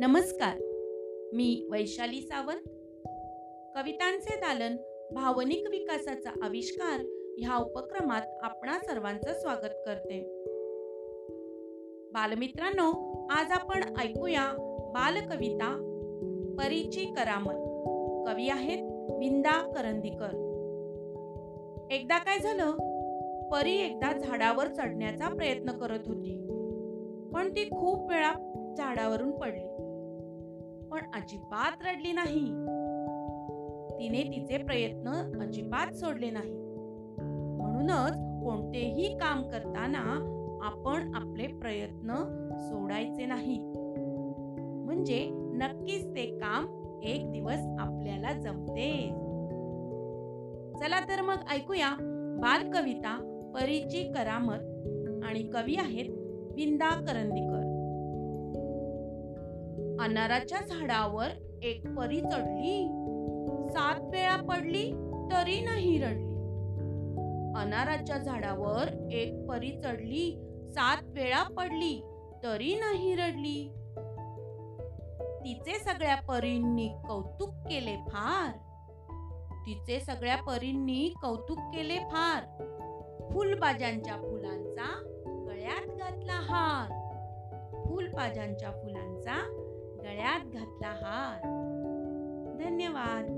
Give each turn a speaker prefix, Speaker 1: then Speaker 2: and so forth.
Speaker 1: नमस्कार. मी वैशाली सावंत. कवितांचे दालन भावनिक विकासाचा आविष्कार ह्या उपक्रमात आपणा सर्वांचं स्वागत करते. बालमित्रांनो आज आपण ऐकूया बालकविता परीची करामत. कवी आहेत विंदा करंदीकर. एकदा काय झालं? परी एकदा झाडावर चढण्याचा प्रयत्न करत होती. पण ती खूप वेळा झाडावरून पडली. पण अजिबात रडली नाही. तिने तिचे प्रयत्न अजिबात सोडले नाही. म्हणूनच कोणतेही काम करताना आपण आपले प्रयत्न सोडायचे नाही. म्हणजे नक्कीच ते काम एक दिवस आपल्याला जमते. चला तर मग ऐकूया बाल कविता परीची करामत आणि कवी आहेत विंदा करंदीकर. अनाराच्या झाडावर एक परी चढली. सात वेळा पडली तरी नाही रडली. अनाराच्या झाडावर एक परी चढली सात वेळा पडली तरी नाही रडली. तिचे सगळ्या परींनी कौतुक केले फार. तिचे सगळ्या परींनी कौतुक केले फार. फुलबाजांच्या फुलांचा गळ्यात घातला हार. फुलबाजांच्या फुलांचा घातला हात. धन्यवाद.